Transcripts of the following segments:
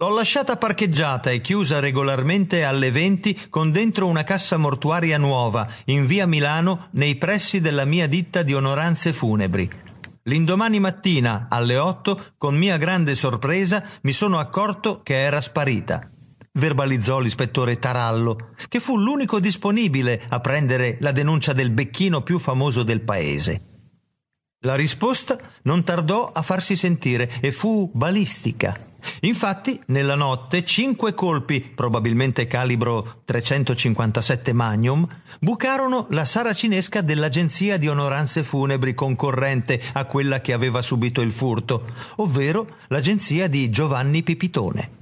L'ho lasciata parcheggiata e chiusa regolarmente alle 20 con dentro una cassa mortuaria nuova in via Milano nei pressi della mia ditta di onoranze funebri. L'indomani mattina alle 8, con mia grande sorpresa, mi sono accorto che era sparita. Verbalizzò l'ispettore Tarallo, che fu l'unico disponibile a prendere la denuncia del becchino più famoso del paese. La risposta non tardò a farsi sentire e fu balistica. Infatti, nella notte, cinque colpi, probabilmente calibro 357 Magnum, bucarono la saracinesca dell'agenzia di onoranze funebri concorrente a quella che aveva subito il furto, ovvero l'agenzia di Giovanni Pipitone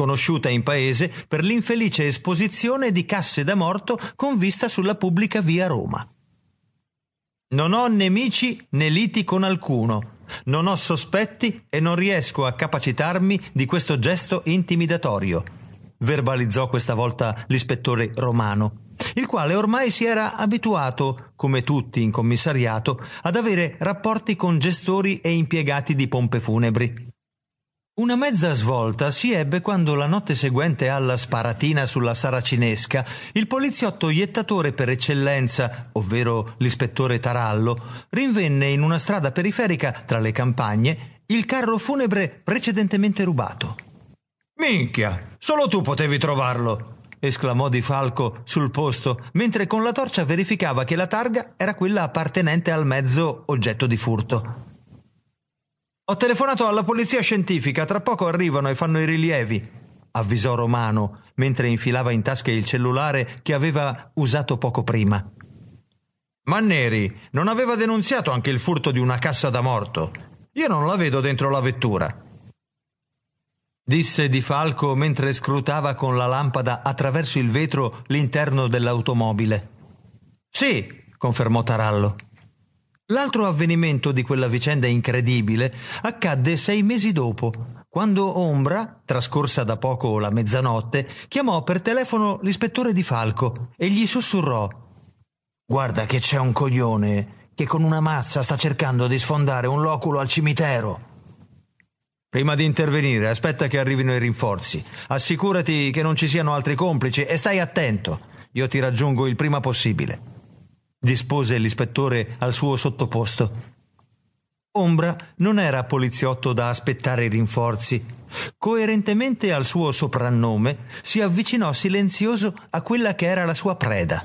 conosciuta in paese per l'infelice esposizione di casse da morto con vista sulla pubblica via Roma. Non ho nemici né liti con alcuno, non ho sospetti e non riesco a capacitarmi di questo gesto intimidatorio, verbalizzò questa volta l'ispettore Romano, il quale ormai si era abituato, come tutti in commissariato, ad avere rapporti con gestori e impiegati di pompe funebri. Una mezza svolta si ebbe quando la notte seguente alla sparatina sulla Saracinesca il poliziotto iettatore per eccellenza, ovvero l'ispettore Tarallo, rinvenne in una strada periferica tra le campagne il carro funebre precedentemente rubato. Minchia, solo tu potevi trovarlo! esclamò Di Falco sul posto, mentre con la torcia verificava che la targa era quella appartenente al mezzo oggetto di furto. Ho telefonato alla polizia scientifica, tra poco arrivano e fanno i rilievi, avvisò Romano mentre infilava in tasca il cellulare che aveva usato poco prima. Ma Neri non aveva denunziato anche il furto di una cassa da morto. Io non la vedo dentro la vettura. Disse Di Falco mentre scrutava con la lampada attraverso il vetro l'interno dell'automobile. Sì, confermò Tarallo. L'altro avvenimento di quella vicenda incredibile accadde sei mesi dopo, quando Ombra, trascorsa da poco la mezzanotte, chiamò per telefono l'ispettore di Falco e gli sussurrò Guarda che c'è un coglione che con una mazza sta cercando di sfondare un loculo al cimitero. Prima di intervenire, aspetta che arrivino i rinforzi. Assicurati che non ci siano altri complici e stai attento. Io ti raggiungo il prima possibile dispose l'ispettore al suo sottoposto. Ombra non era poliziotto da aspettare rinforzi. Coerentemente al suo soprannome, si avvicinò silenzioso a quella che era la sua preda.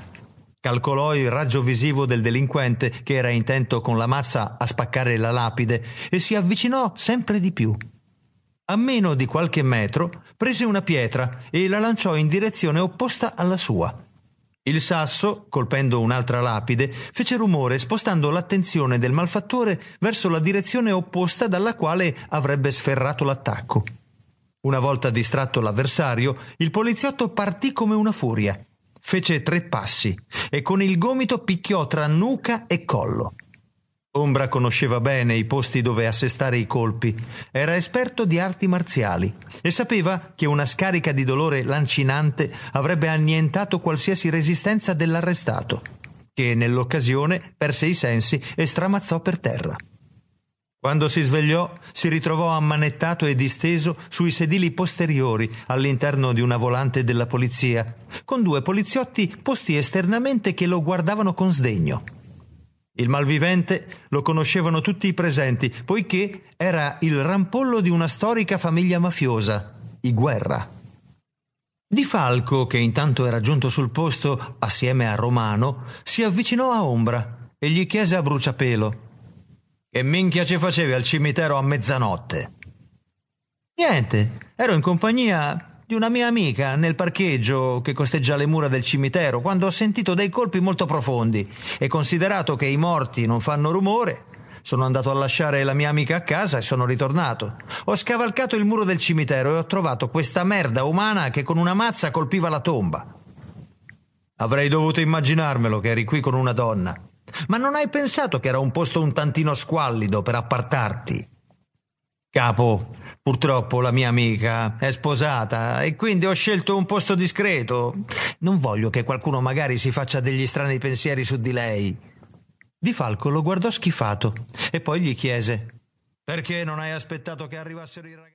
Calcolò il raggio visivo del delinquente che era intento con la mazza a spaccare la lapide e si avvicinò sempre di più. A meno di qualche metro prese una pietra e la lanciò in direzione opposta alla sua. Il sasso, colpendo un'altra lapide, fece rumore spostando l'attenzione del malfattore verso la direzione opposta dalla quale avrebbe sferrato l'attacco. Una volta distratto l'avversario, il poliziotto partì come una furia. Fece tre passi e con il gomito picchiò tra nuca e collo. Ombra conosceva bene i posti dove assestare i colpi, era esperto di arti marziali e sapeva che una scarica di dolore lancinante avrebbe annientato qualsiasi resistenza dell'arrestato, che nell'occasione perse i sensi e stramazzò per terra. Quando si svegliò, si ritrovò ammanettato e disteso sui sedili posteriori all'interno di una volante della polizia, con due poliziotti posti esternamente che lo guardavano con sdegno. Il malvivente lo conoscevano tutti i presenti, poiché era il rampollo di una storica famiglia mafiosa, i Guerra. Di Falco, che intanto era giunto sul posto assieme a Romano, si avvicinò a Ombra e gli chiese a bruciapelo: Che minchia ci facevi al cimitero a mezzanotte? Niente, ero in compagnia di una mia amica nel parcheggio che costeggia le mura del cimitero quando ho sentito dei colpi molto profondi e considerato che i morti non fanno rumore, sono andato a lasciare la mia amica a casa e sono ritornato. Ho scavalcato il muro del cimitero e ho trovato questa merda umana che con una mazza colpiva la tomba. Avrei dovuto immaginarmelo che eri qui con una donna. Ma non hai pensato che era un posto un tantino squallido per appartarti? Capo, Purtroppo la mia amica è sposata e quindi ho scelto un posto discreto. Non voglio che qualcuno magari si faccia degli strani pensieri su di lei. Di Falco lo guardò schifato e poi gli chiese: Perché non hai aspettato che arrivassero i ragazzi?